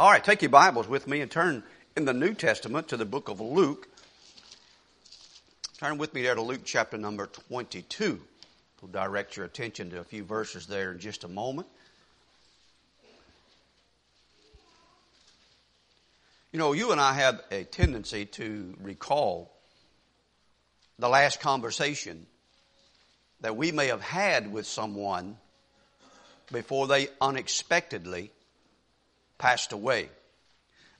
All right, take your Bibles with me and turn in the New Testament to the book of Luke. Turn with me there to Luke chapter number 22. We'll direct your attention to a few verses there in just a moment. You know, you and I have a tendency to recall the last conversation that we may have had with someone before they unexpectedly passed away.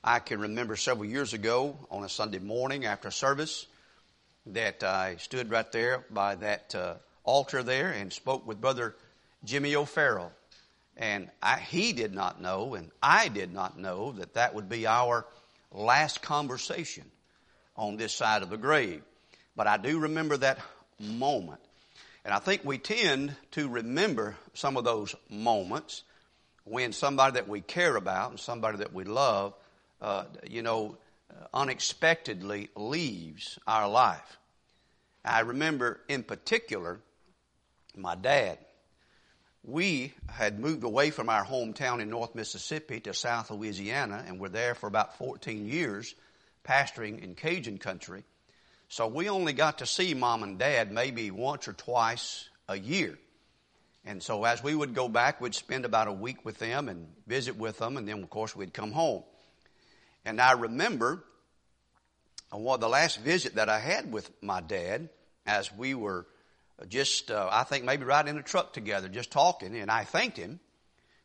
I can remember several years ago on a Sunday morning after service that I stood right there by that uh, altar there and spoke with Brother Jimmy O'Farrell. And I, he did not know, and I did not know that that would be our last conversation on this side of the grave. But I do remember that moment. And I think we tend to remember some of those moments when somebody that we care about and somebody that we love, uh, you know, unexpectedly leaves our life. I remember in particular my dad. We had moved away from our hometown in North Mississippi to South Louisiana and were there for about 14 years pastoring in Cajun country. So we only got to see mom and dad maybe once or twice a year. And so as we would go back, we'd spend about a week with them and visit with them, and then of course we'd come home. And I remember well, the last visit that I had with my dad, as we were just, uh, I think maybe riding in a truck together, just talking, and I thanked him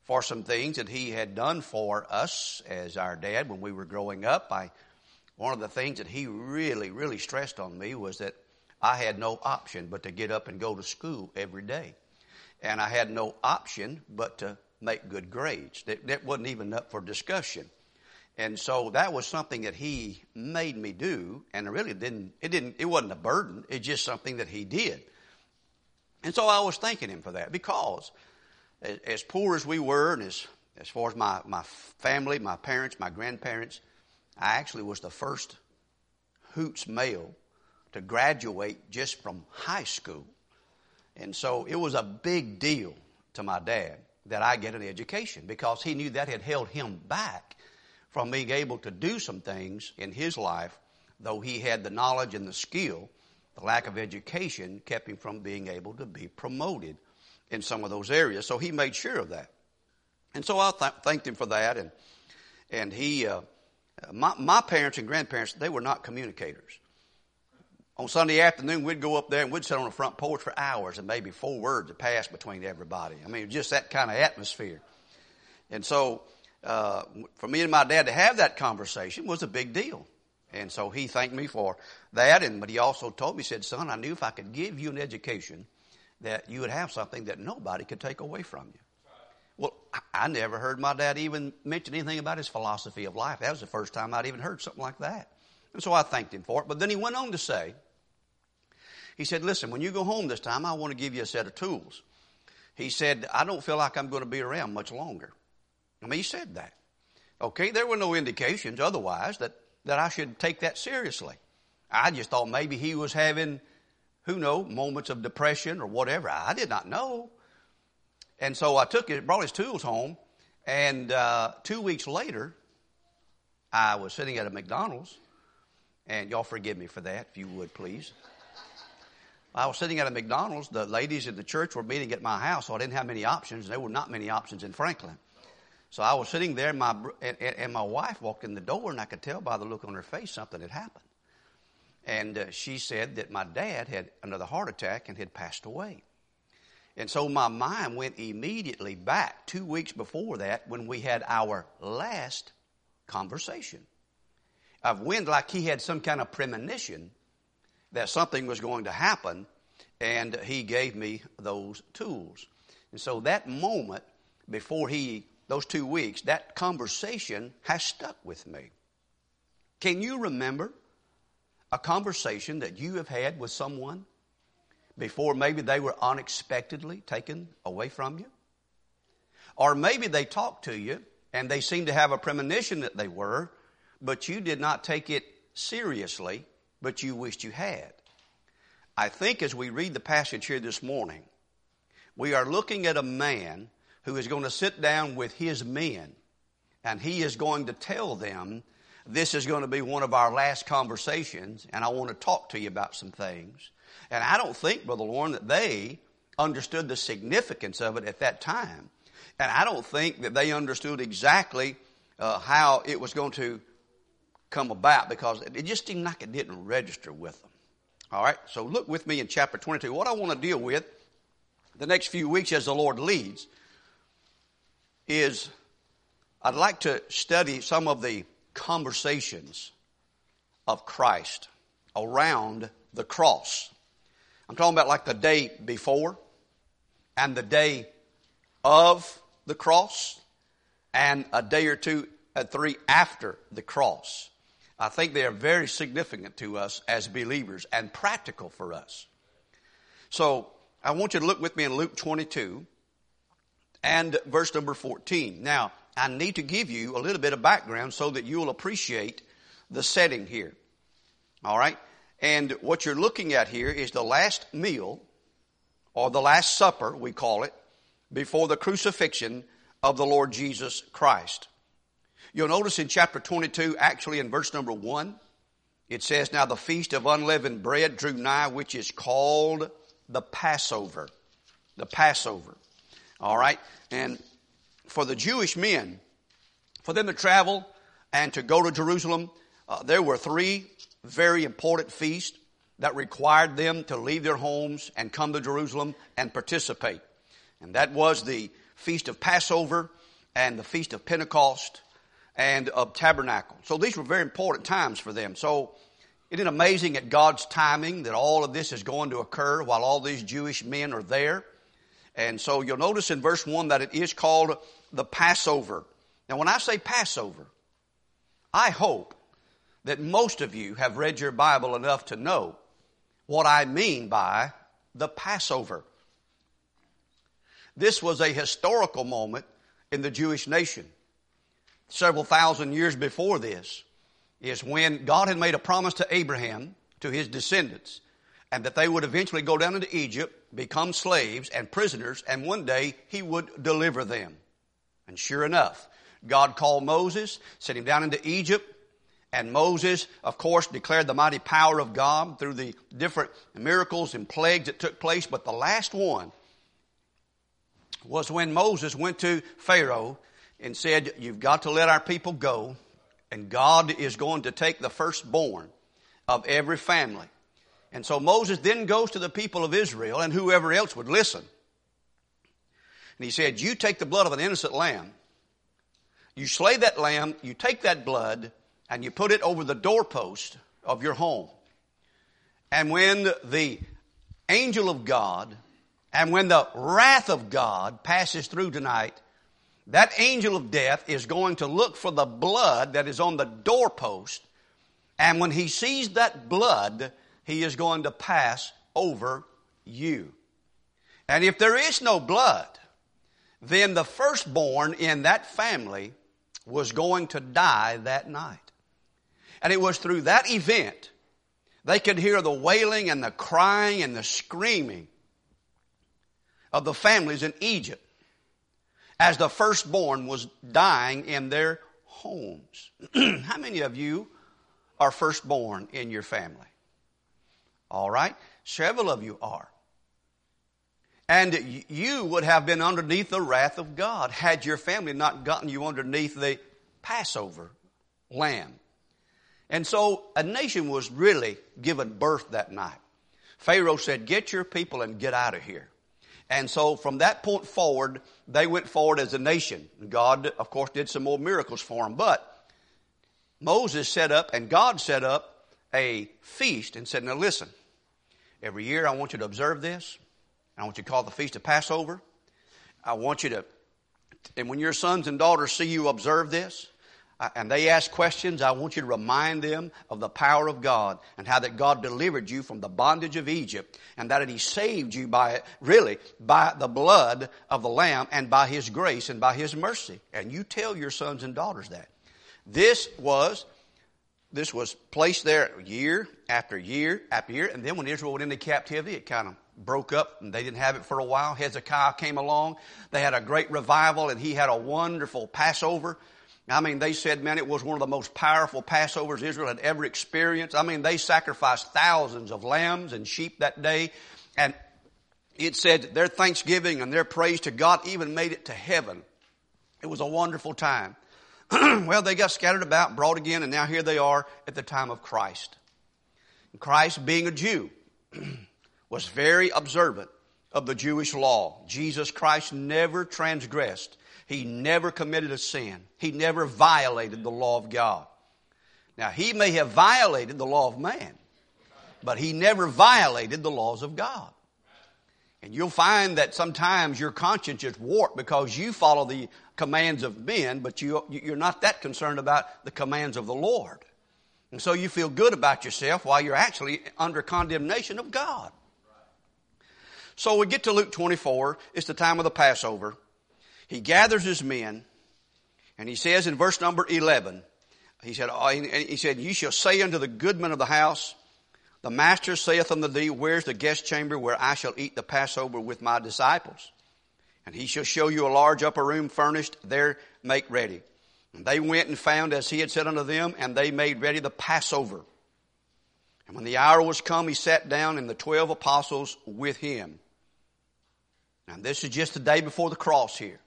for some things that he had done for us as our dad when we were growing up. I, one of the things that he really, really stressed on me was that I had no option but to get up and go to school every day and I had no option but to make good grades. That, that wasn't even up for discussion. And so that was something that he made me do, and it really didn't, it didn't, it wasn't a burden, it's just something that he did. And so I was thanking him for that because as, poor as we were, and as, as far as my, my family, my parents, my grandparents, I actually was the first Hoots male to graduate just from high school. And so it was a big deal to my dad that I get an education because he knew that had held him back from being able to do some things in his life, though he had the knowledge and the skill. The lack of education kept him from being able to be promoted in some of those areas. So he made sure of that. And so I th- thanked him for that. And, and he, uh, my, my parents and grandparents, they were not communicators on Sunday afternoon, we'd go up there and we'd sit on the front porch for hours and maybe four words would pass between everybody. I mean, just that kind of atmosphere. And so, uh, for me and my dad to have that conversation was a big deal. And so he thanked me for that. And, but he also told me, he said, son, I knew if I could give you an education that you would have something that nobody could take away from you. Well, I never heard my dad even mention anything about his philosophy of life. That was the first time I'd even heard something like that. And so I thanked him for it. But then he went on to say, he said, listen, when you go home this time, I want to give you a set of tools. He said, I don't feel like I'm going to be around much longer. I mean, he said that. Okay, there were no indications otherwise that, that I should take that seriously. I just thought maybe he was having, who knows, moments of depression or whatever. I did not know. And so I took it, brought his tools home, and uh, two weeks later, I was sitting at a McDonald's, and y'all forgive me for that, if you would please. I was sitting at a McDonald's. The ladies in the church were meeting at my house, so I didn't have many options. There were not many options in Franklin. So I was sitting there, and my, and, and my wife walked in the door, and I could tell by the look on her face something had happened. And uh, she said that my dad had another heart attack and had passed away. And so my mind went immediately back two weeks before that when we had our last conversation. Of when, like he had some kind of premonition that something was going to happen, and he gave me those tools. And so that moment before he, those two weeks, that conversation has stuck with me. Can you remember a conversation that you have had with someone before maybe they were unexpectedly taken away from you? Or maybe they talked to you and they seemed to have a premonition that they were, but you did not take it seriously but you wished you had. I think as we read the passage here this morning, we are looking at a man who is going to sit down with his men and he is going to tell them this is going to be one of our last conversations, and I want to talk to you about some things. And I don't think, Brother Warren, that they understood the significance of it at that time. And I don't think that they understood exactly uh, how it was going to come about because it just seemed like it didn't register with them. All right, so look with me in chapter 22. What I want to deal with the next few weeks as the Lord leads is I'd like to study some of the conversations of Christ around the cross. I'm talking about like the day before and the day of the cross and a day or two, uh, three after the cross. I think they are very significant to us as believers and practical for us. So I want you to look with me in Luke 22 and verse number 14. Now, I need to give you a little bit of background so that you will appreciate the setting here. All right? And what you're looking at here is the last meal, or the Last Supper, we call it, before the crucifixion of the Lord Jesus Christ. You'll notice in chapter 22, actually in verse number 1, it says, Now the feast of unleavened bread drew nigh, which is called the Passover. The Passover. All right? And for the Jewish men, for them to travel and to go to Jerusalem, uh, there were three very important feasts that required them to leave their homes and come to Jerusalem and participate. And that was the Feast of Passover and the Feast of Pentecost and of Tabernacle. So these were very important times for them. So isn't it amazing at God's timing that all of this is going to occur while all these Jewish men are there? And so you'll notice in verse 1 that it is called the Passover. Now when I say Passover, I hope that most of you have read your Bible enough to know what I mean by the Passover. This was a historical moment in the Jewish nation. Several thousand years before this is when God had made a promise to Abraham, to his descendants, and that they would eventually go down into Egypt, become slaves and prisoners, and one day he would deliver them. And sure enough, God called Moses, sent him down into Egypt, and Moses, of course, declared the mighty power of God through the different miracles and plagues that took place. But the last one was when Moses went to Pharaoh and said, You've got to let our people go, and God is going to take the firstborn of every family. And so Moses then goes to the people of Israel and whoever else would listen. And he said, You take the blood of an innocent lamb, you slay that lamb, you take that blood, and you put it over the doorpost of your home. And when the angel of God and when the wrath of God passes through tonight, that angel of death is going to look for the blood that is on the doorpost. And when he sees that blood, he is going to pass over you. And if there is no blood, then the firstborn in that family was going to die that night. And it was through that event they could hear the wailing and the crying and the screaming of the families in Egypt as the firstborn was dying in their homes. How many of you are firstborn in your family? All right. Several of you are. And you would have been underneath the wrath of God had your family not gotten you underneath the Passover lamb. And so a nation was really given birth that night. Pharaoh said, Get your people and get out of here. And so from that point forward, they went forward as a nation. God, of course, did some more miracles for them. But Moses set up and God set up a feast and said, Now listen, every year I want you to observe this. I want you to call the Feast of Passover. I want you to, and when your sons and daughters see you observe this, and they ask questions, I want you to remind them of the power of God and how that God delivered you from the bondage of Egypt and that He saved you by, it really, by the blood of the Lamb and by His grace and by His mercy. And you tell your sons and daughters that. This was, this was placed there year after year after year. And then when Israel went into captivity, it kind of broke up and they didn't have it for a while. Hezekiah came along. They had a great revival and he had a wonderful Passover I mean, they said, man, it was one of the most powerful Passovers Israel had ever experienced. I mean, they sacrificed thousands of lambs and sheep that day. And it said their thanksgiving and their praise to God even made it to heaven. It was a wonderful time. well, they got scattered about, brought again, and now here they are at the time of Christ. Christ, being a Jew, was very observant of the Jewish law. Jesus Christ never transgressed. He never committed a sin. He never violated the law of God. Now, he may have violated the law of man, but he never violated the laws of God. And you'll find that sometimes your conscience is warped because you follow the commands of men, but you, you're not that concerned about the commands of the Lord. And so you feel good about yourself while you're actually under condemnation of God. So we get to Luke 24. It's the time of the Passover. He gathers his men, and he says in verse number 11, he said, he said, You shall say unto the goodman of the house, the master saith unto thee, Where's the guest chamber where I shall eat the Passover with my disciples? And he shall show you a large upper room furnished, there make ready. And they went and found as he had said unto them, and they made ready the Passover. And when the hour was come, he sat down and the twelve apostles with him. Now this is just the day before the cross here.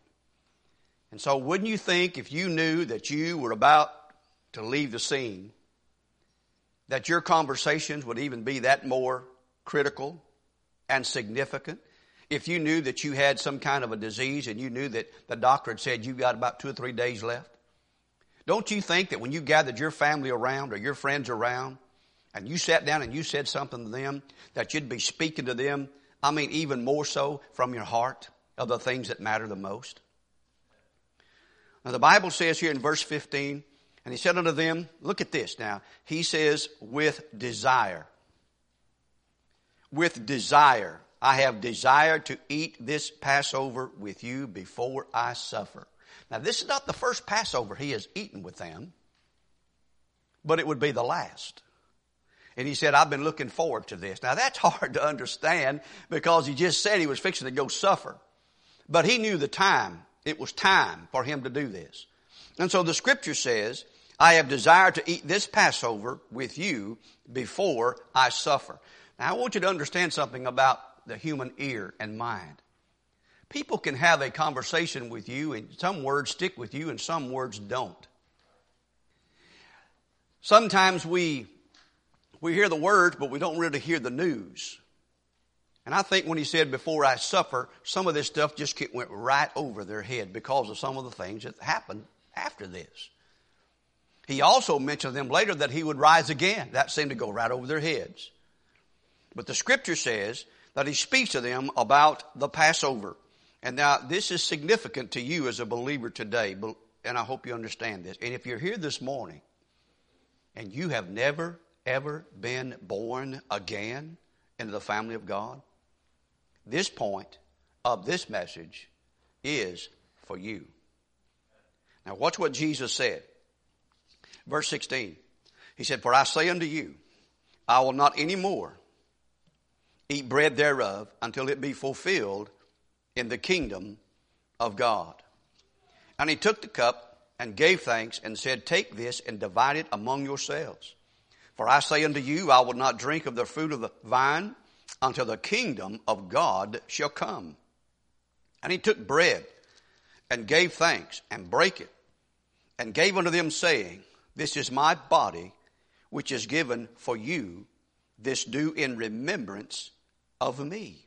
And so wouldn't you think if you knew that you were about to leave the scene, that your conversations would even be that more critical and significant. If you knew that you had some kind of a disease and you knew that the doctor had said you've got about two or three days left, don't you think that when you gathered your family around or your friends around and you sat down and you said something to them that you'd be speaking to them, I mean, even more so from your heart of the things that matter the most? Now, the Bible says here in verse 15, and he said unto them, look at this now. He says, with desire. With desire. I have desired to eat this Passover with you before I suffer. Now this is not the first Passover he has eaten with them, but it would be the last. And he said, I've been looking forward to this. Now that's hard to understand because he just said he was fixing to go suffer. But he knew the time. It was time for him to do this. And so the scripture says I have desired to eat this Passover with you before I suffer. Now I want you to understand something about the human ear and mind. People can have a conversation with you and some words stick with you and some words don't. Sometimes we, we hear the words, but we don't really hear the news. And I think when he said, before I suffer, some of this stuff just went right over their head because of some of the things that happened after this. He also mentioned them later that he would rise again. That seemed to go right over their heads. But the scripture says that he speaks to them about the Passover. And now this is significant to you as a believer today, and I hope you understand this. And if you're here this morning and you have never, ever been born again into the family of God, this point of this message is for you. Now watch what Jesus said. Verse 16. He said, For I say unto you, I will not any more eat bread thereof until it be fulfilled in the kingdom of God. And he took the cup and gave thanks and said, Take this and divide it among yourselves. For I say unto you, I will not drink of the fruit of the vine until the kingdom of God shall come. And he took bread and gave thanks and brake it and gave unto them saying, this is my body, which is given for you. This do in remembrance of me.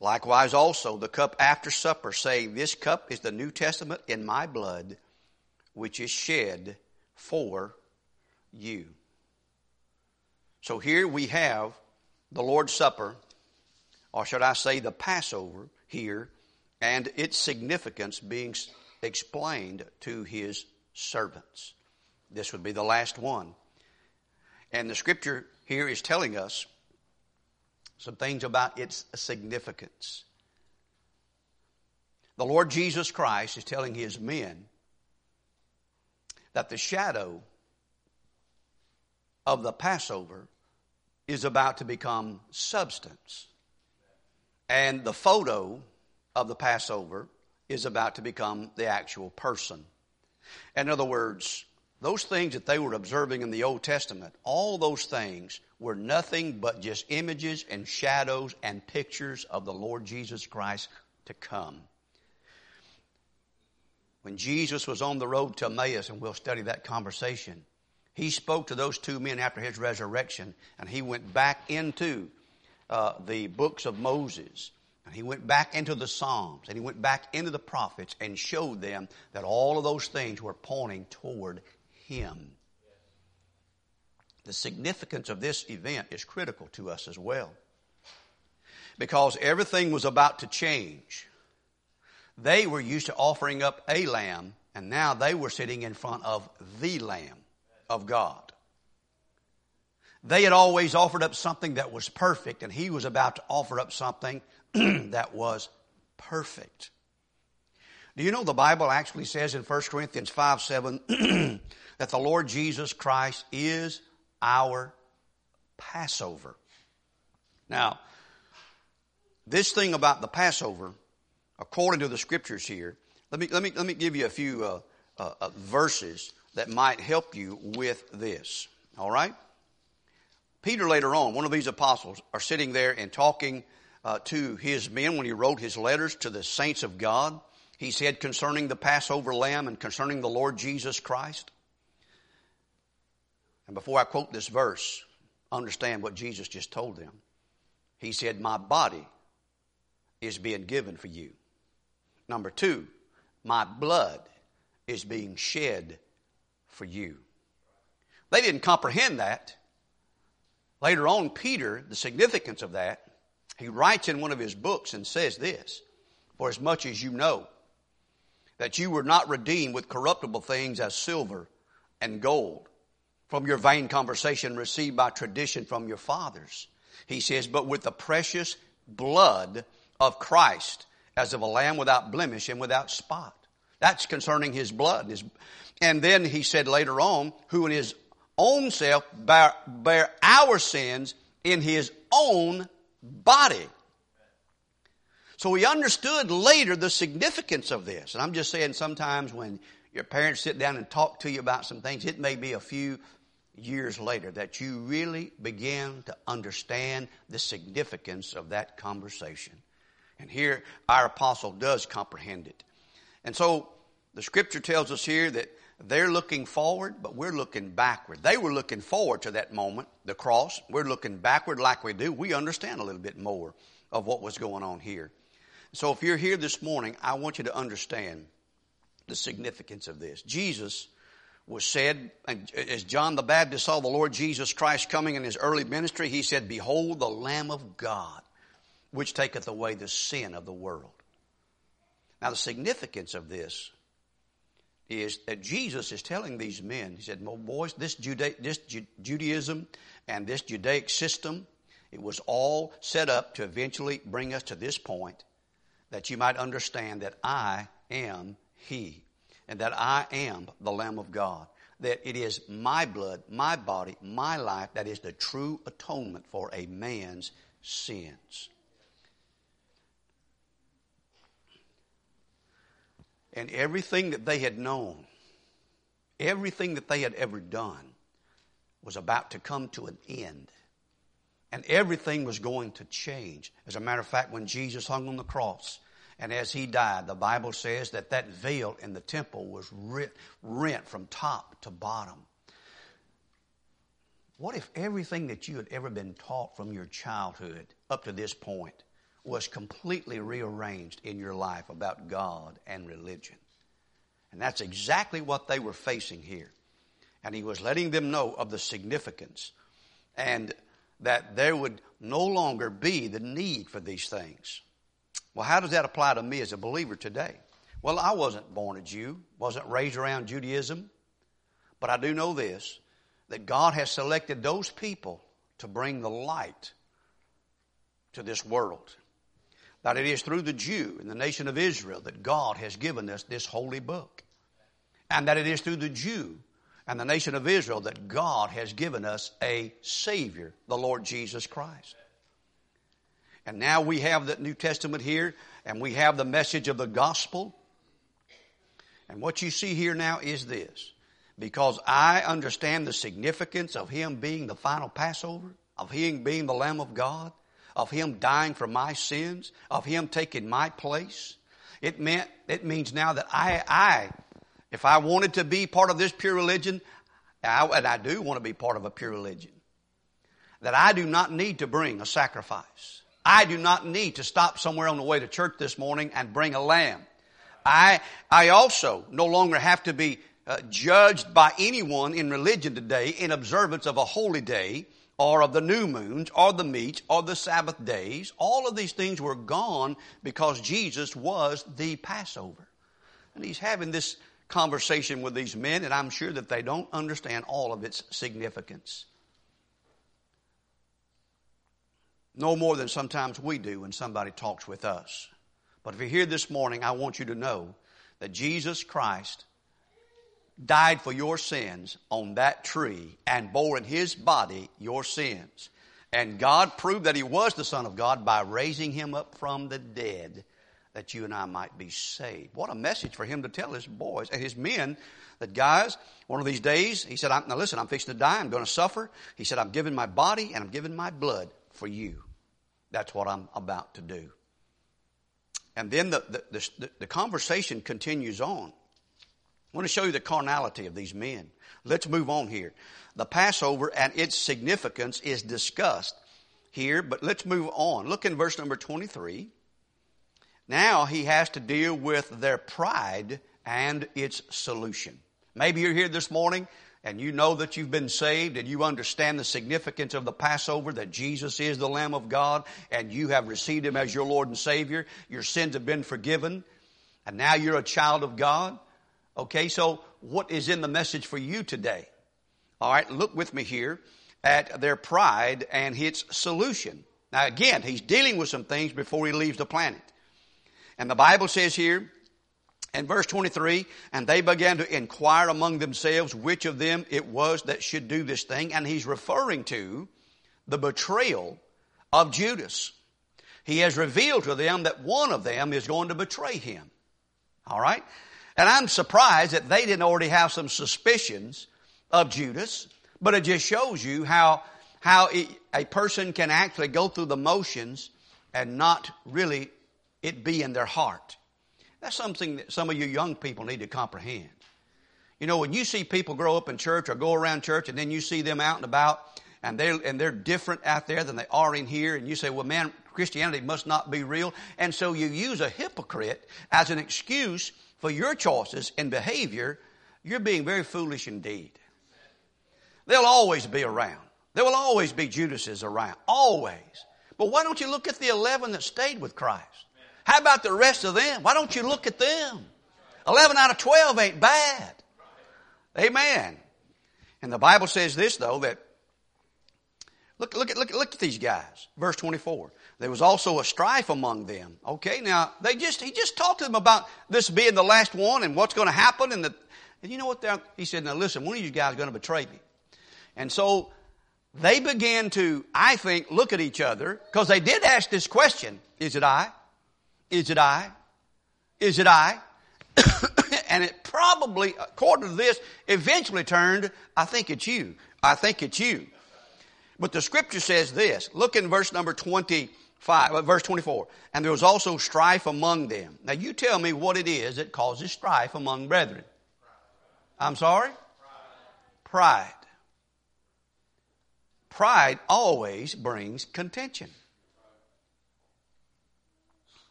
Likewise also the cup after supper, saying, This cup is the New Testament in my blood, which is shed for you. So here we have the Lord's Supper, or should I say the Passover here, and its significance being explained to his servants. This would be the last one. And the scripture here is telling us some things about its significance. The Lord Jesus Christ is telling his men that the shadow of the Passover is about to become substance. And the photo of the Passover is about to become the actual person. In other words, those things that they were observing in the Old Testament, all those things were nothing but just images and shadows and pictures of the Lord Jesus Christ to come. When Jesus was on the road to Emmaus, and we'll study that conversation, he spoke to those two men after his resurrection, and he went back into uh, the books of Moses, and he went back into the Psalms, and he went back into the prophets, and showed them that all of those things were pointing toward him. The significance of this event is critical to us as well. Because everything was about to change. They were used to offering up a lamb, and now they were sitting in front of the Lamb of God. They had always offered up something that was perfect, and he was about to offer up something that was perfect. Do you know the Bible actually says in 1 Corinthians 5 7 that the Lord Jesus Christ is our Passover? Now, this thing about the Passover, according to the scriptures here, let me, let me, let me give you a few uh, uh, uh, verses that might help you with this. All right? Peter later on, one of these apostles, are sitting there and talking uh, to his men when he wrote his letters to the saints of God. He said concerning the Passover lamb and concerning the Lord Jesus Christ. And before I quote this verse, understand what Jesus just told them. He said, My body is being given for you. Number two, my blood is being shed for you. They didn't comprehend that. Later on, Peter, the significance of that, he writes in one of his books and says this For as much as you know that you were not redeemed with corruptible things as silver and gold from your vain conversation received by tradition from your fathers, he says, but with the precious blood of Christ as of a lamb without blemish and without spot. That's concerning his blood. His, And then he said later on, who in his own self bear, bear our sins in his own body. So we understood later the significance of this. And I'm just saying sometimes when your parents sit down and talk to you about some things, it may be a few years later that you really begin to understand the significance of that conversation. And here our apostle does comprehend it. And so the scripture tells us here that they're looking forward, but we're looking backward. They were looking forward to that moment, the cross. We're looking backward like we do. We understand a little bit more of what was going on here. So if you're here this morning, I want you to understand the significance of this. Jesus was said, as John the Baptist saw the Lord Jesus Christ coming in his early ministry, he said, Behold the Lamb of God, which taketh away the sin of the world. Now, the significance of this is that Jesus is telling these men, he said, well, boys, this, Juda- this Ju- Judaism and this Judaic system, it was all set up to eventually bring us to this point that you might understand that I am He and that I am the Lamb of God. That it is my blood, my body, my life that is the true atonement for a man's sins. And everything that they had known, everything that they had ever done, was about to come to an end. And everything was going to change. As a matter of fact, when Jesus hung on the cross, and as he died, the Bible says that that veil in the temple was rent, from top to bottom. What if everything that you had ever been taught from your childhood up to this point was completely rearranged in your life about God and religion. And that's exactly what they were facing here. And he was letting them know of the significance and that there would no longer be the need for these things. Well, how does that apply to me as a believer today? Well, I wasn't born a Jew, wasn't raised around Judaism, but I do know this that God has selected those people to bring the light to this world that it is through the Jew and the nation of Israel that God has given us this holy book. And that it is through the Jew and the nation of Israel that God has given us a Savior, the Lord Jesus Christ. And now we have the New Testament here, and we have the message of the gospel. And what you see here now is this. Because I understand the significance of Him being the final Passover, of Him being the Lamb of God, of Him dying for my sins, of Him taking my place. It meant, it means now that I, I, if I wanted to be part of this pure religion, I, and I do want to be part of a pure religion, that I do not need to bring a sacrifice. I do not need to stop somewhere on the way to church this morning and bring a lamb. I, I also no longer have to be uh, judged by anyone in religion today in observance of a holy day or of the new moons or the meats or the Sabbath days. All of these things were gone because Jesus was the Passover. And he's having this conversation with these men, and I'm sure that they don't understand all of its significance. No more than sometimes we do when somebody talks with us. But if you're here this morning, I want you to know that Jesus Christ died for your sins on that tree and bore in his body your sins. And God proved that he was the Son of God by raising him up from the dead that you and I might be saved. What a message for him to tell his boys and his men that guys, one of these days, he said, now listen, I'm fixing to die. I'm going to suffer. He said, I'm giving my body and I'm giving my blood for you. That's what I'm about to do. And then the, the, the, the conversation continues on. I want to show you the carnality of these men. Let's move on here. The Passover and its significance is discussed here, but let's move on. Look in verse number 23. Now he has to deal with their pride and its solution. Maybe you're here this morning and you know that you've been saved and you understand the significance of the Passover, that Jesus is the Lamb of God and you have received Him as your Lord and Savior. Your sins have been forgiven and now you're a child of God. Okay, so what is in the message for you today? All right, look with me here at their pride and its solution. Now again, he's dealing with some things before he leaves the planet. And the Bible says here, in verse 23, and they began to inquire among themselves which of them it was that should do this thing. And he's referring to the betrayal of Judas. He has revealed to them that one of them is going to betray him. All right? And I'm surprised that they didn't already have some suspicions of Judas, but it just shows you how, how a person can actually go through the motions and not really it be in their heart. That's something that some of you young people need to comprehend. You know, when you see people grow up in church or go around church and then you see them out and about and they're, and they're different out there than they are in here and you say, well man, Christianity must not be real. And so you use a hypocrite as an excuse for your choices and behavior. You're being very foolish indeed. They'll always be around. There will always be Judases around. Always. But why don't you look at the 11 that stayed with Christ? How about the rest of them? Why don't you look at them? 11 out of 12 ain't bad. Amen. And the Bible says this though, that look, look look, look at these guys. Verse 24. There was also a strife among them. Okay, now they just he just talked to them about this being the last one and what's going to happen and the and you know what he said, now listen, one of you guys is going to betray me. And so they began to, I think, look at each other, because they did ask this question, is it I? Is it I? Is it I? and it probably, according to this, eventually turned, I think it's you. I think it's you. But the scripture says this. Look in verse number 20 5, uh, verse 24. And there was also strife among them. Now you tell me what it is that causes strife among brethren. I'm sorry? Pride. Pride always brings contention.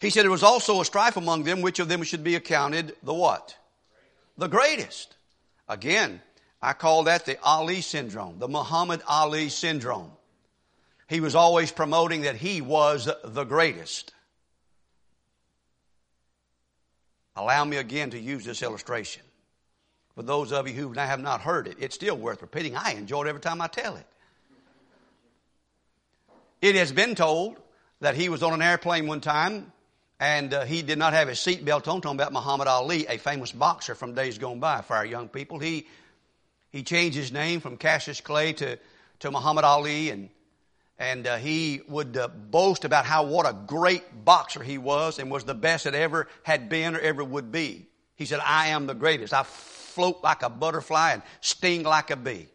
He said there was also a strife among them, which of them should be accounted the what? The greatest. Again, I call that the Ali syndrome, the Muhammad Ali syndrome. He was always promoting that he was the greatest. Allow me again to use this illustration. For those of you who have not heard it, it's still worth repeating. I enjoy it every time I tell it. It has been told that he was on an airplane one time and uh, he did not have his seatbelt on. Talking about Muhammad Ali, a famous boxer from days gone by for our young people. He he changed his name from Cassius Clay to to Muhammad Ali, and and uh, he would uh, boast about how what a great boxer he was and was the best that ever had been or ever would be. He said, I am the greatest. I float like a butterfly and sting like a bee.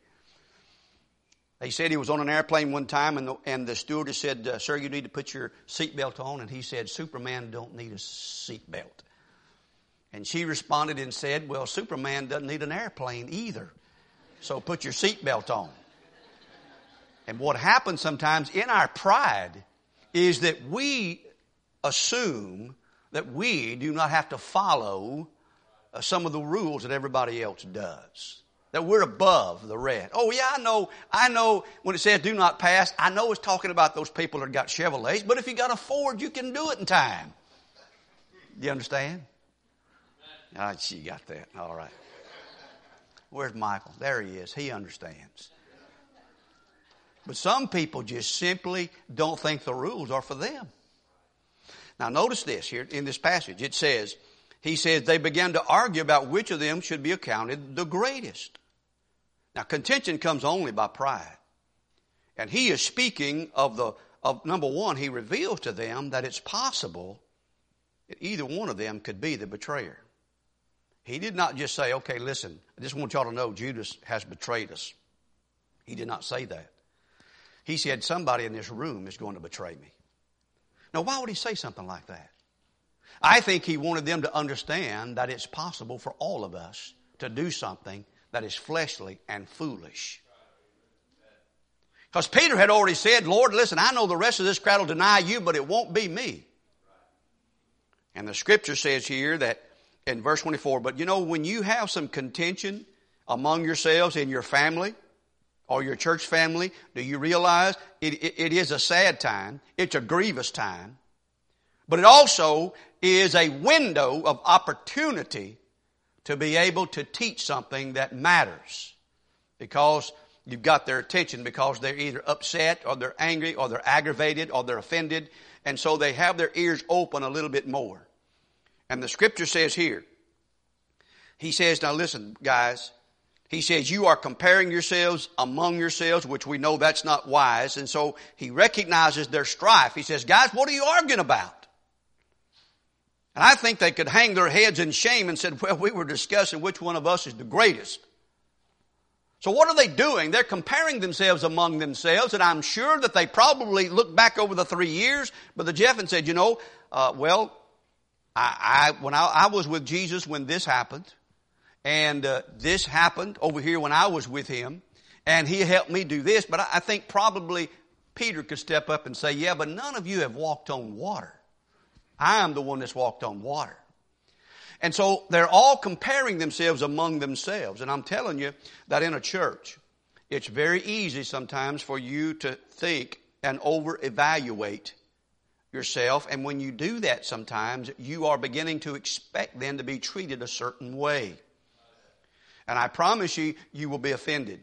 He said he was on an airplane one time and the, and the stewardess said, uh, sir, you need to put your seatbelt on. And he said, Superman don't need a seatbelt. And she responded and said, well, Superman doesn't need an airplane either. So put your seatbelt on. And what happens sometimes in our pride is that we assume that we do not have to follow uh, some of the rules that everybody else does. That we're above the rest. Oh yeah, I know, I know when it says do not pass, I know it's talking about those people that got Chevrolets, but if you got a Ford, you can do it in time. You understand? Ah, she got that. All right. Where's Michael? There he is. He understands. But some people just simply don't think the rules are for them. Now notice this here in this passage. It says, he says they began to argue about which of them should be accounted the greatest. Now contention comes only by pride. And he is speaking of the, of number one, he reveals to them that it's possible that either one of them could be the betrayer. He did not just say, okay, listen, I just want y'all to know Judas has betrayed us. He did not say that. He said, somebody in this room is going to betray me. Now, why would he say something like that? I think he wanted them to understand that it's possible for all of us to do something that is fleshly and foolish. Because Peter had already said, Lord, listen, I know the rest of this crowd will deny you, but it won't be me. And the scripture says here that in verse 24, but you know, when you have some contention among yourselves in your family or your church family, do you realize it, it, it is a sad time? It's a grievous time. But it also is a window of opportunity to be able to teach something that matters. Because you've got their attention because they're either upset or they're angry or they're aggravated or they're offended. And so they have their ears open a little bit more. And the scripture says here, he says, now listen, guys, he says, you are comparing yourselves among yourselves, which we know that's not wise. And so he recognizes their strife. He says, guys, what are you arguing about? And I think they could hang their heads in shame and said, well, we were discussing which one of us is the greatest. So what are they doing? They're comparing themselves among themselves, and I'm sure that they probably looked back over the three years, Brother Jeff, and said, you know, uh, well, I, I when I, I, was with Jesus when this happened, and uh, this happened over here when I was with him, and he helped me do this, but I, I think probably Peter could step up and say, yeah, but none of you have walked on water. I am the one that's walked on water. And so they're all comparing themselves among themselves. And I'm telling you that in a church, it's very easy sometimes for you to think and over evaluate yourself. And when you do that sometimes, you are beginning to expect then to be treated a certain way. And I promise you, you will be offended.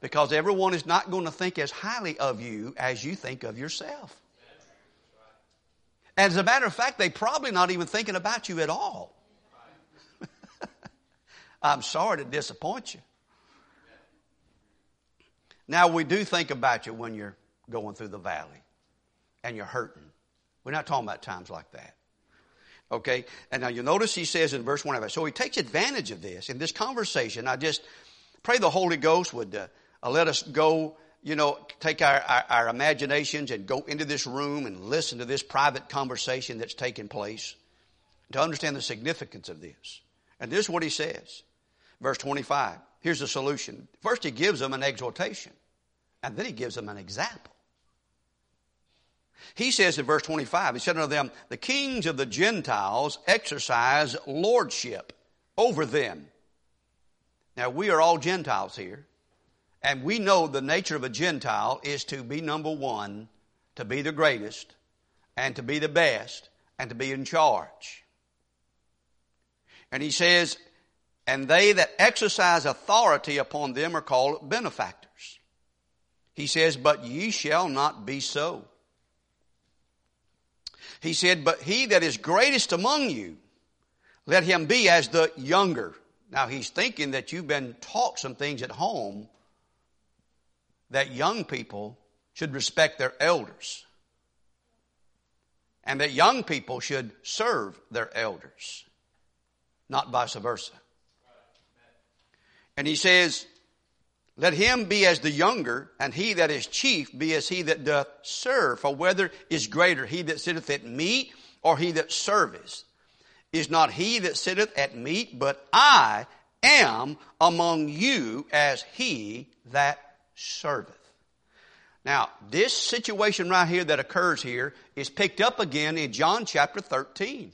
Because everyone is not going to think as highly of you as you think of yourself. As a matter of fact, they're probably not even thinking about you at all. I'm sorry to disappoint you. Now we do think about you when you're going through the valley and you're hurting. We're not talking about times like that. Okay? And now you notice he says in verse 1 of it. So he takes advantage of this in this conversation. I just pray the Holy Ghost would uh, let us go you know, take our, our, our, imaginations and go into this room and listen to this private conversation that's taking place to understand the significance of this. And this is what he says. Verse 25. Here's the solution. First, he gives them an exhortation, and then he gives them an example. He says in verse 25, he said unto them, The kings of the Gentiles exercise lordship over them. Now, we are all Gentiles here. And we know the nature of a Gentile is to be number one, to be the greatest, and to be the best, and to be in charge. And he says, and they that exercise authority upon them are called benefactors. He says, but ye shall not be so. He said, but he that is greatest among you, let him be as the younger. Now he's thinking that you've been taught some things at home that young people should respect their elders and that young people should serve their elders. not vice versa. And he says, let him be as the younger, and he that is chief be as he that doth serve. For whether is greater, he that sitteth at meat or he that serveth? Is not he that sitteth at meat, but I am among you as he that serveth. Now, this situation right here that occurs here is picked up again in John chapter 13.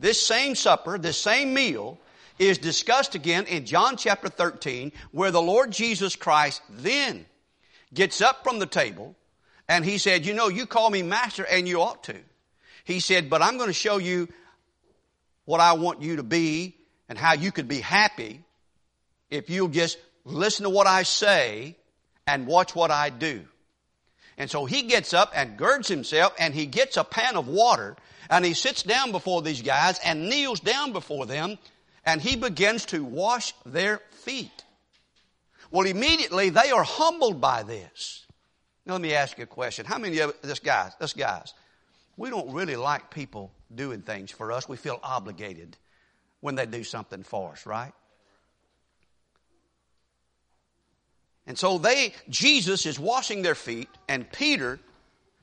This same supper, this same meal, is discussed again in John chapter 13, where the Lord Jesus Christ then gets up from the table and he said, You know, you call me master and you ought to. He said, But I'm going to show you what I want you to be and how you could be happy if you'll just listen to what I say and watch what I do. And so he gets up and girds himself and he gets a pan of water and he sits down before these guys and kneels down before them and he begins to wash their feet. Well, immediately they are humbled by this. Now let me ask you a question. How many of this guys, this guys, we don't really like people doing things for us. We feel obligated when they do something for us, right? And so they, Jesus is washing their feet, and Peter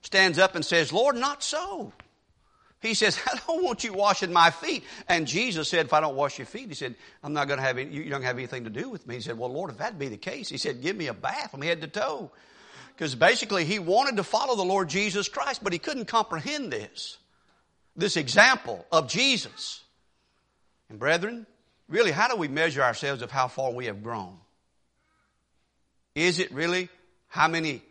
stands up and says, Lord, not so. He says, I don't want you washing my feet. And Jesus said, if I don't wash your feet, he said, I'm not going to have any, you don't have anything to do with me. He said, well, Lord, if that be the case, he said, give me a bath from head to toe. Because basically he wanted to follow the Lord Jesus Christ, but he couldn't comprehend this. This example of Jesus. And brethren, really, how do we measure ourselves of how far we have grown? Is it really how many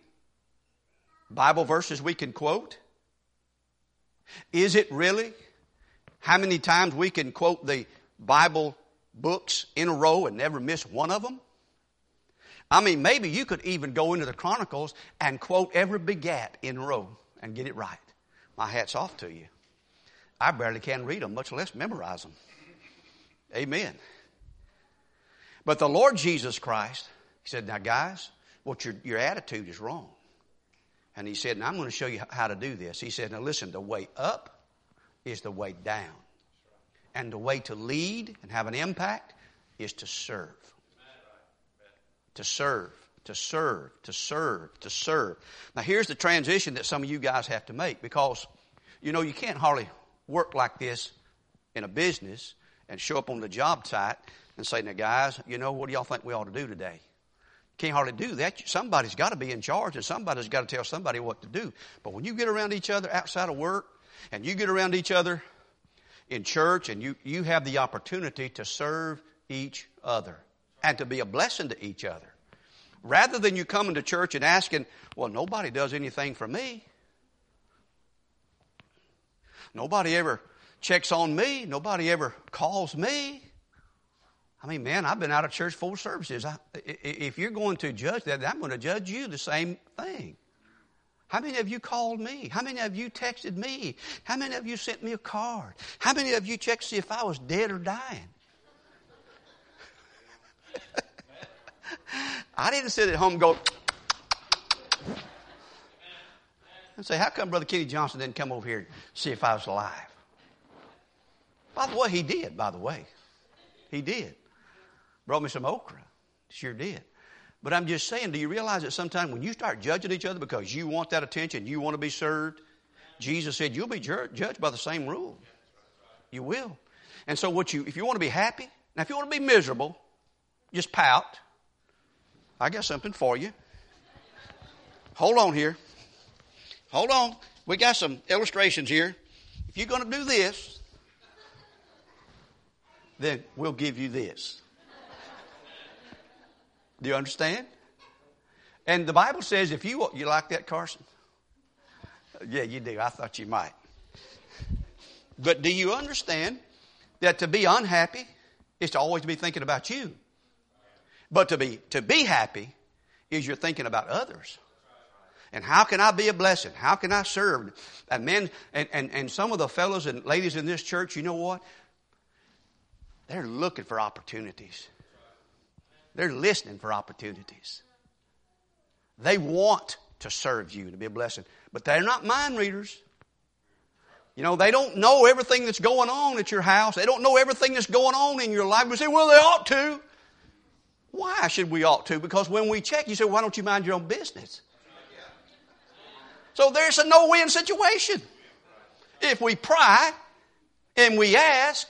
Bible verses we can quote? Is it really how many times we can quote the Bible books in a row and never miss one of them? I mean, maybe you could even go into the Chronicles and quote every begat in a row and get it right. My hat's off to you. I barely can read them, much less memorize them. Amen. But the Lord Jesus Christ, he said, now guys, what your, your attitude is wrong. And he said, I'm going to show you how to do this. He said, now listen, the way up is the way down. And the way to lead and have an impact is to serve. To serve, to serve, to serve, to serve. Now here's the transition that some of you guys have to make because, you know, you can't hardly work like this in a business and show up on the job site and say, now guys, you know, what do y'all think we ought to do today? Can't hardly do that. Somebody's got to be in charge and somebody's got to tell somebody what to do. But when you get around each other outside of work and you get around each other in church and you, you have the opportunity to serve each other and to be a blessing to each other. Rather than you coming to church and asking, well, nobody does anything for me. Nobody ever checks on me. Nobody ever calls me. I mean, man, I've been out of church four services. I, if you're going to judge that, I'm going to judge you the same thing. How many of you called me? How many of you texted me? How many of you sent me a card? How many of you checked to see if I was dead or dying? I didn't sit at home and go and say, How come Brother Kenny Johnson didn't come over here and see if I was alive? By the way, he did, by the way. He did. Brought me some okra. Sure did. But I'm just saying, do you realize that sometimes when you start judging each other because you want that attention, you want to be served, Jesus said you'll be judged by the same rule. You will. And so what you, if you want to be happy, now if you want to be miserable, just pout. I got something for you. Hold on here. Hold on. We got some illustrations here. If you're going to do this, then we'll give you this. Do you understand? And the Bible says if you you like that, Carson? Yeah, you do. I thought you might. But do you understand that to be unhappy is to always be thinking about you? But to be to be happy is you're thinking about others. And how can I be a blessing? How can I serve? And men and, and, and some of the fellows and ladies in this church, you know what? They're looking for opportunities. They're listening for opportunities. They want to serve you, to be a blessing. But they're not mind readers. You know, they don't know everything that's going on at your house. They don't know everything that's going on in your life. We say, well, they ought to. Why should we ought to? Because when we check, you say, why don't you mind your own business? So there's a no-win situation. If we pry and we ask,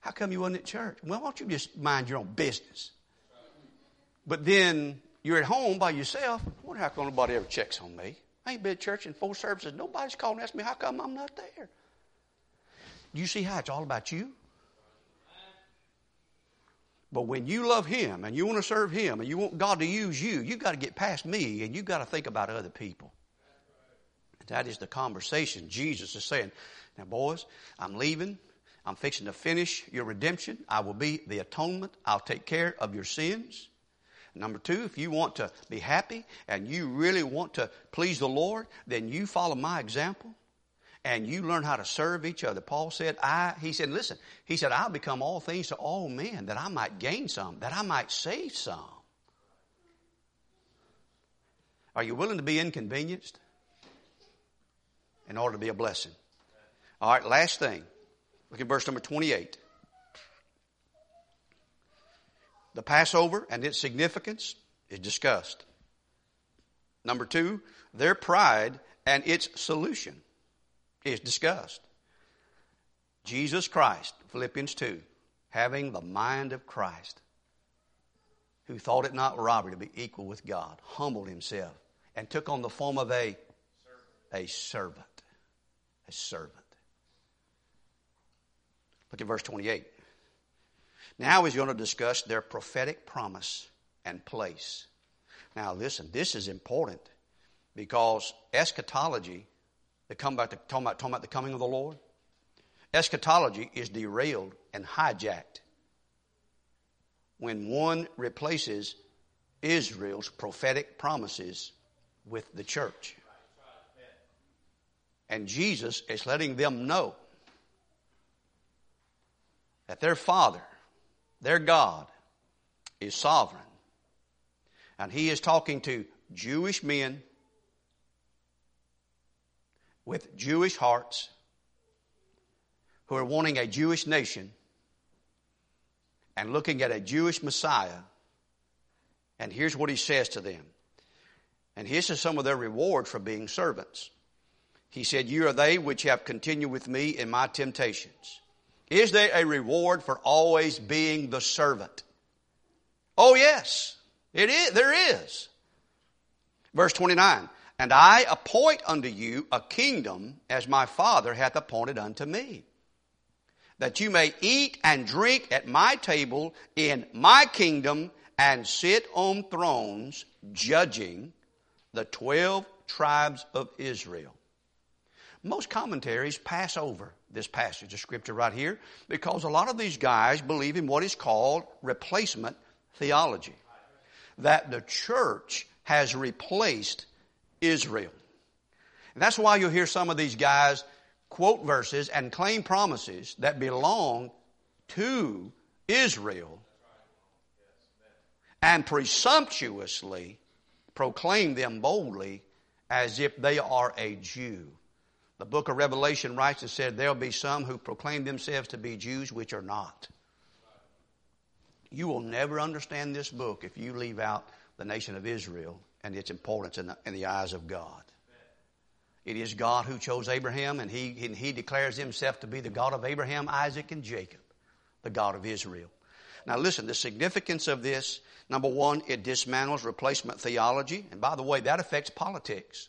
how come you wasn't at church? Well, why don't you just mind your own business? But then you're at home by yourself. I wonder how come nobody ever checks on me. I ain't been at church in four services. Nobody's called and asked me how come I'm not there. You see how it's all about you? But when you love Him and you want to serve Him and you want God to use you, you've got to get past me and you've got to think about other people. That is the conversation Jesus is saying. Now, boys, I'm leaving. I'm fixing to finish your redemption. I will be the atonement. I'll take care of your sins. Number two, if you want to be happy and you really want to please the Lord, then you follow my example and you learn how to serve each other. Paul said, I, he said, listen, he said, I'll become all things to all men that I might gain some, that I might save some. Are you willing to be inconvenienced in order to be a blessing? All right, last thing. Look at verse number 28. The Passover and its significance is discussed. Number two, their pride and its solution is discussed. Jesus Christ, Philippians 2, having the mind of Christ, who thought it not robbery to be equal with God, humbled himself, and took on the form of a, a servant. A servant. Look at verse 28. Now he's going to discuss their prophetic promise and place. Now listen, this is important because eschatology they come back to talking about, talking about the coming of the Lord. Eschatology is derailed and hijacked when one replaces Israel's prophetic promises with the church. And Jesus is letting them know that their Father, their God, is sovereign. And He is talking to Jewish men with Jewish hearts who are wanting a Jewish nation and looking at a Jewish Messiah. And here's what he says to them. And this is some of their reward for being servants. He said, You are they which have continued with me in my temptations. Is there a reward for always being the servant? Oh, yes, it is. There is. Verse 29 and I appoint unto you a kingdom as my Father hath appointed unto me, that you may eat and drink at my table in my kingdom and sit on thrones judging the twelve tribes of Israel. Most commentaries pass over this passage of scripture right here because a lot of these guys believe in what is called replacement theology. That the church has replaced Israel. And that's why you'll hear some of these guys quote verses and claim promises that belong to Israel and presumptuously proclaim them boldly as if they are a Jew. The book of Revelation writes and said there'll be some who proclaim themselves to be Jews which are not. You will never understand this book if you leave out the nation of Israel and its importance in the, in the eyes of God. It is God who chose Abraham, and he, and he declares himself to be the God of Abraham, Isaac, and Jacob, the God of Israel. Now listen, the significance of this, number one, it dismantles replacement theology. And by the way, that affects politics.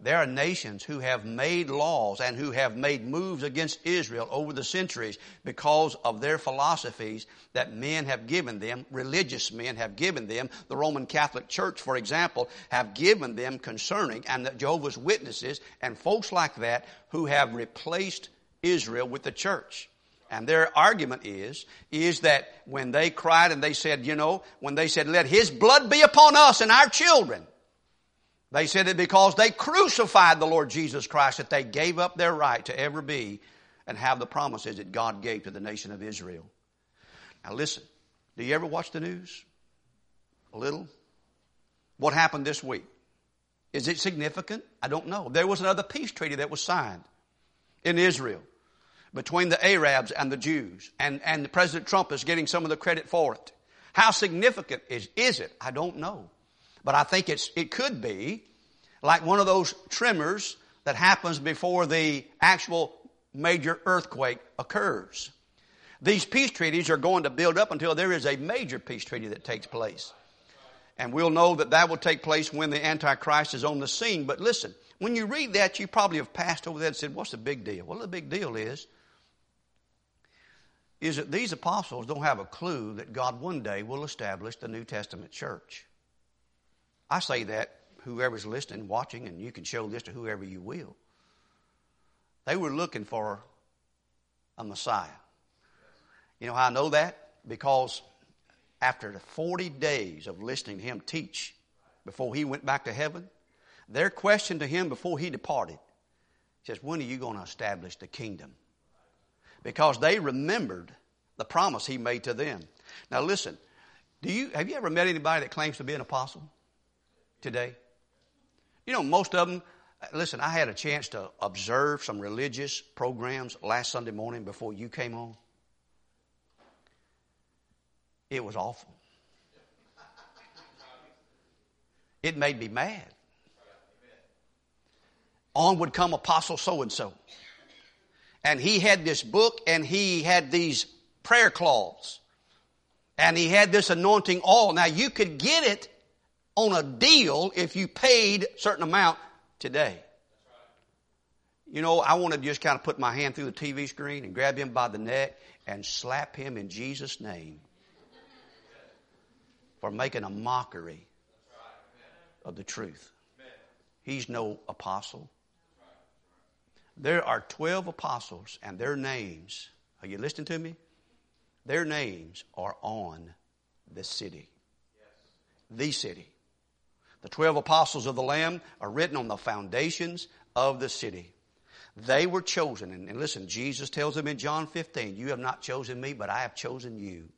There are nations who have made laws and who have made moves against Israel over the centuries because of their philosophies that men have given them, religious men have given them. The Roman Catholic Church, for example, have given them concerning, and the Jehovah's Witnesses and folks like that who have replaced Israel with the church. And their argument is, is that when they cried and they said, you know, when they said, let his blood be upon us and our children, they said that because they crucified the Lord Jesus Christ, that they gave up their right to ever be and have the promises that God gave to the nation of Israel. Now listen, do you ever watch the news? A little? What happened this week? Is it significant? I don't know. There was another peace treaty that was signed. in Israel between the Arabs and the Jews. And, and President Trump is getting some of the credit for it. How significant is, is it? I don't know. But I think it's, it could be like one of those tremors that happens before the actual major earthquake occurs. These peace treaties are going to build up until there is a major peace treaty that takes place. And we'll know that that will take place when the Antichrist is on the scene. But listen, when you read that, you probably have passed over that and said, what's the big deal? Well, the big deal is, is that these apostles don't have a clue that God one day will establish the New Testament church. I say that whoever's listening, watching, and you can show this to whoever you will. They were looking for a Messiah. You know how I know that? Because after the 40 days of listening to him teach before he went back to heaven, their question to him before he departed says, When are you going to establish the kingdom? Because they remembered the promise he made to them. Now listen, do you have you ever met anybody that claims to be an apostle today? You know, most of them uh, listen, I had a chance to observe some religious programs last Sunday morning before you came on. It was awful. It made me mad. On would come Apostle so and so. And he had this book and he had these prayer cloths. And he had this anointing oil. Now you could get it on a deal if you paid a certain amount today. You know, I want to just kind of put my hand through the TV screen and grab him by the neck and slap him in Jesus' name for making a mockery of the truth. He's no apostle. There are 12 apostles, and their names, are you listening to me? Their names are on the city. The city. The 12 apostles of the Lamb are written on the foundations of the city. They were chosen. And, and, listen, Jesus tells them in John 15, You have not chosen me, but I have chosen you.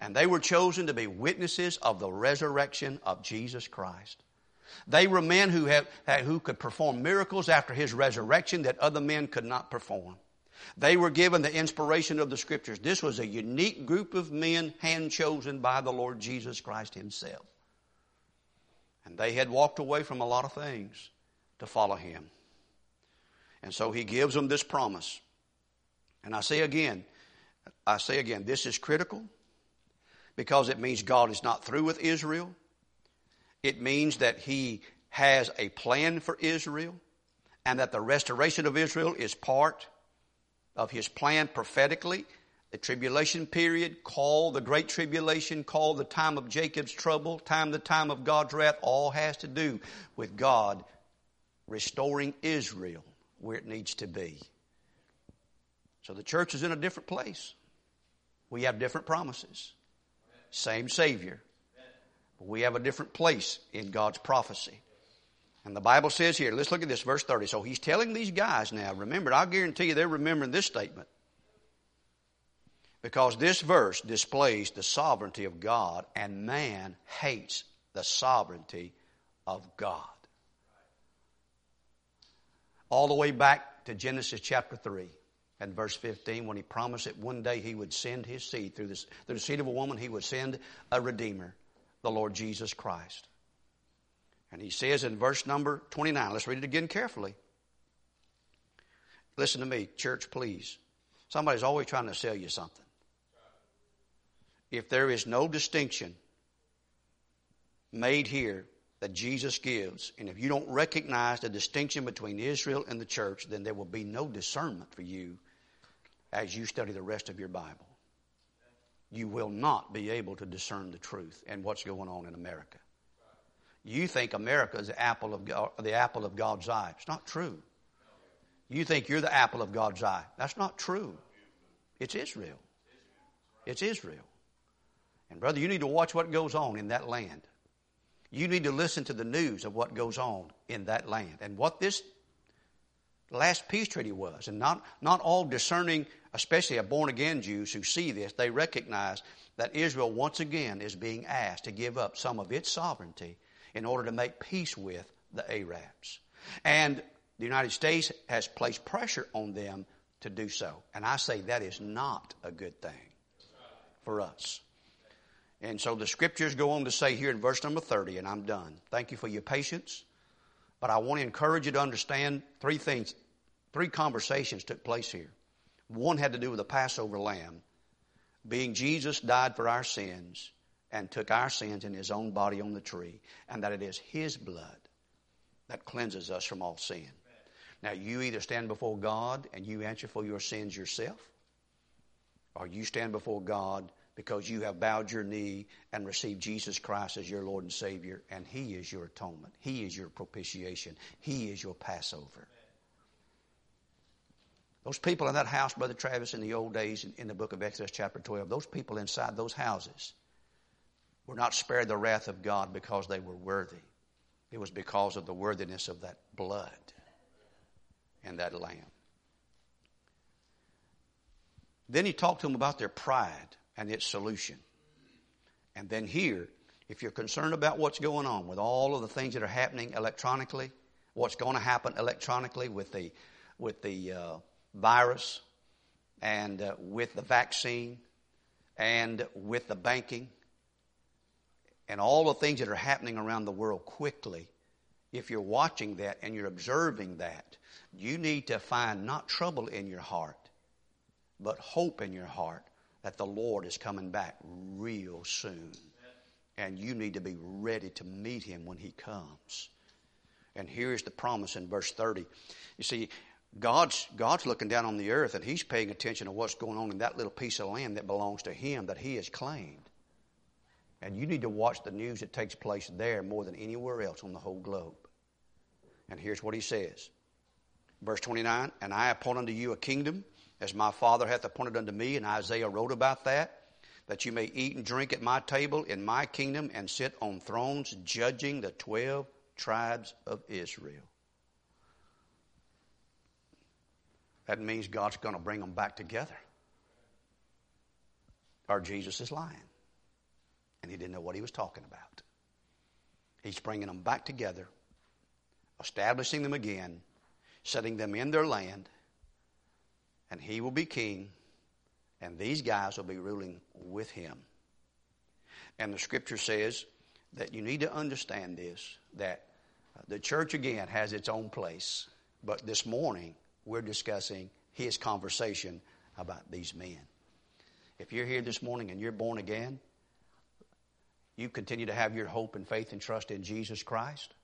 And they were chosen to be witnesses of the resurrection of Jesus Christ. They were men who, have, who could perform miracles after his resurrection that other men could not perform. They were given the inspiration of the scriptures. This was a unique group of men hand chosen by the Lord Jesus Christ himself. And they had walked away from a lot of things to follow him. And so he gives them this promise. And I say again, I say again, this is critical because it means God is not through with Israel. It means that he has a plan for Israel and that the restoration of Israel is part of his plan prophetically the tribulation period, called the great tribulation, called the time of Jacob's trouble, time the time of God's wrath, all has to do with God restoring Israel where it needs to be. So the church is in a different place. We have different promises. Same Savior. But we have a different place in God's prophecy. And the Bible says here, let's look at this, verse 30. So he's telling these guys now, remember, I'll guarantee you they're remembering this statement. Because this verse displays the sovereignty of God, and man hates the sovereignty of God. All the way back to Genesis chapter 3 and verse 15, when he promised that one day he would send his seed through, this, through the seed of a woman, he would send a Redeemer, the Lord Jesus Christ. And he says in verse number 29, let's read it again carefully. Listen to me, church, please. Somebody's always trying to sell you something if there is no distinction made here that Jesus gives, and if you don't recognize the distinction between Israel and the church, then there will be no discernment for you as you study the rest of your Bible. You will not be able to discern the truth and what's going on in America. You think America is the apple of God, the apple of God's eye. It's not true. You think you're the apple of God's eye. That's not true. It's Israel. It's Israel. And brother, you need to watch what goes on in that land. You need to listen to the news of what goes on in that land and what this last peace treaty was. And not, not all discerning, especially a born again Jews who see this, they recognize that Israel once again is being asked to give up some of its sovereignty in order to make peace with the Arabs. And The United States has placed pressure on them to do so. And I say that is not a good thing for us. And so the scriptures go on to say here in verse number 30, and I'm done. Thank you for your patience. But I want to encourage you to understand three things. Three conversations took place here. One had to do with the Passover lamb, being Jesus died for our sins and took our sins in his own body on the tree, and that it is his blood that cleanses us from all sin. Now, you either stand before God and you answer for your sins yourself, or you stand before God because you have bowed your knee and received Jesus Christ as your Lord and Savior, and He is your atonement. He is your propitiation. He is your Passover. Those people in that house, Brother Travis, in the old days in, the book of Exodus, chapter 12, those people inside those houses were not spared the wrath of God because they were worthy. It was because of the worthiness of that blood and that lamb. Then he talked to them about their pride and its solution. And then here, if you're concerned about what's going on with all of the things that are happening electronically, what's going to happen electronically with the with the uh, virus and uh, with the vaccine and with the banking and all the things that are happening around the world quickly, if you're watching that and you're observing that, you need to find not trouble in your heart, but hope in your heart that the Lord is coming back real soon. And you need to be ready to meet him when he comes. And here's the promise in verse 30. You see, God's, God's looking down on the earth and he's paying attention to what's going on in that little piece of land that belongs to him that he has claimed. And you need to watch the news that takes place there more than anywhere else on the whole globe. And here's what he says. Verse 29 And I appoint unto you a kingdom, as my Father hath appointed unto me. And Isaiah wrote about that, that you may eat and drink at my table in my kingdom and sit on thrones judging the 12 tribes of Israel. That means God's going to bring them back together. Or Jesus is lying and he didn't know what he was talking about. He's bringing them back together, establishing them again, setting them in their land, and he will be king, and these guys will be ruling with him. And the scripture says that you need to understand this that uh, the church again has its own place, but this morning we're discussing his conversation about these men. If you're here this morning and you're born again, you continue to have your hope and faith and trust in Jesus Christ.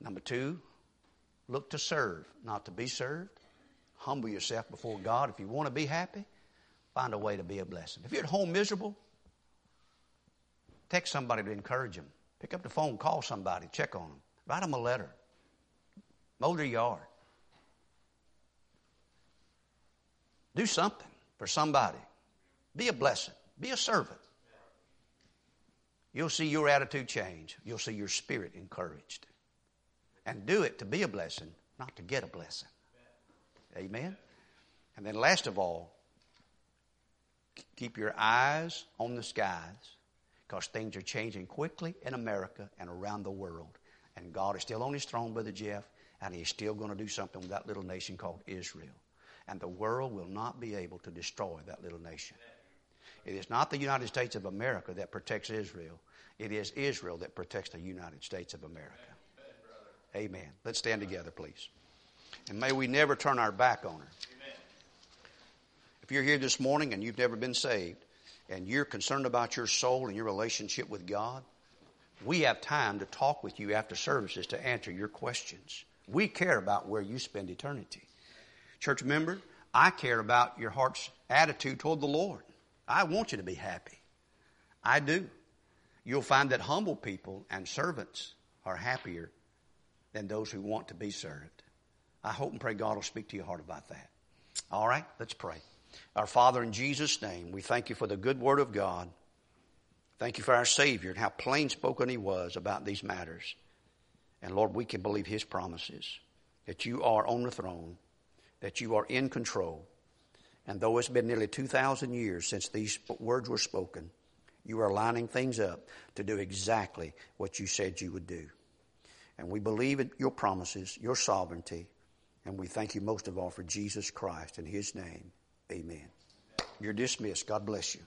Number two, look to serve, not to be served. Humble yourself before God. If you want to be happy, find a way to be a blessing. If you're at home miserable, text somebody to encourage them. Pick up the phone, call somebody, check on them, write them a letter, mow their yard. Do something for somebody. Be a blessing. Be a servant. You'll see your attitude change. You'll see your spirit encouraged. And do it to be a blessing, not to get a blessing. Amen? And then, last of all, keep your eyes on the skies because things are changing quickly in America and around the world. And God is still on his throne, Brother Jeff, and he's still going to do something with that little nation called Israel. And the world will not be able to destroy that little nation. It is not the United States of America that protects Israel. It is Israel that protects the United States of America. Amen. Let's stand together, please. And may we never turn our back on her. If you're here this morning and you've never been saved, and you're concerned about your soul and your relationship with God, we have time to talk with you after services to answer your questions. We care about where you spend eternity. Church member, I care about your heart's attitude toward the Lord. I want you to be happy. I do. You'll find that humble people and servants are happier than those who want to be served. I hope and pray God will speak to your heart about that. All right, let's pray. Our Father, in Jesus' name, we thank you for the good word of God. Thank you for our Savior and how plain spoken He was about these matters. And Lord, we can believe His promises that you are on the throne, that you are in control, and though it's been nearly 2,000 years since these words were spoken, you are lining things up to do exactly what you said you would do. And we believe in your promises, your sovereignty, And we thank you most of all for Jesus Christ. In his name, amen. You're dismissed. God bless you.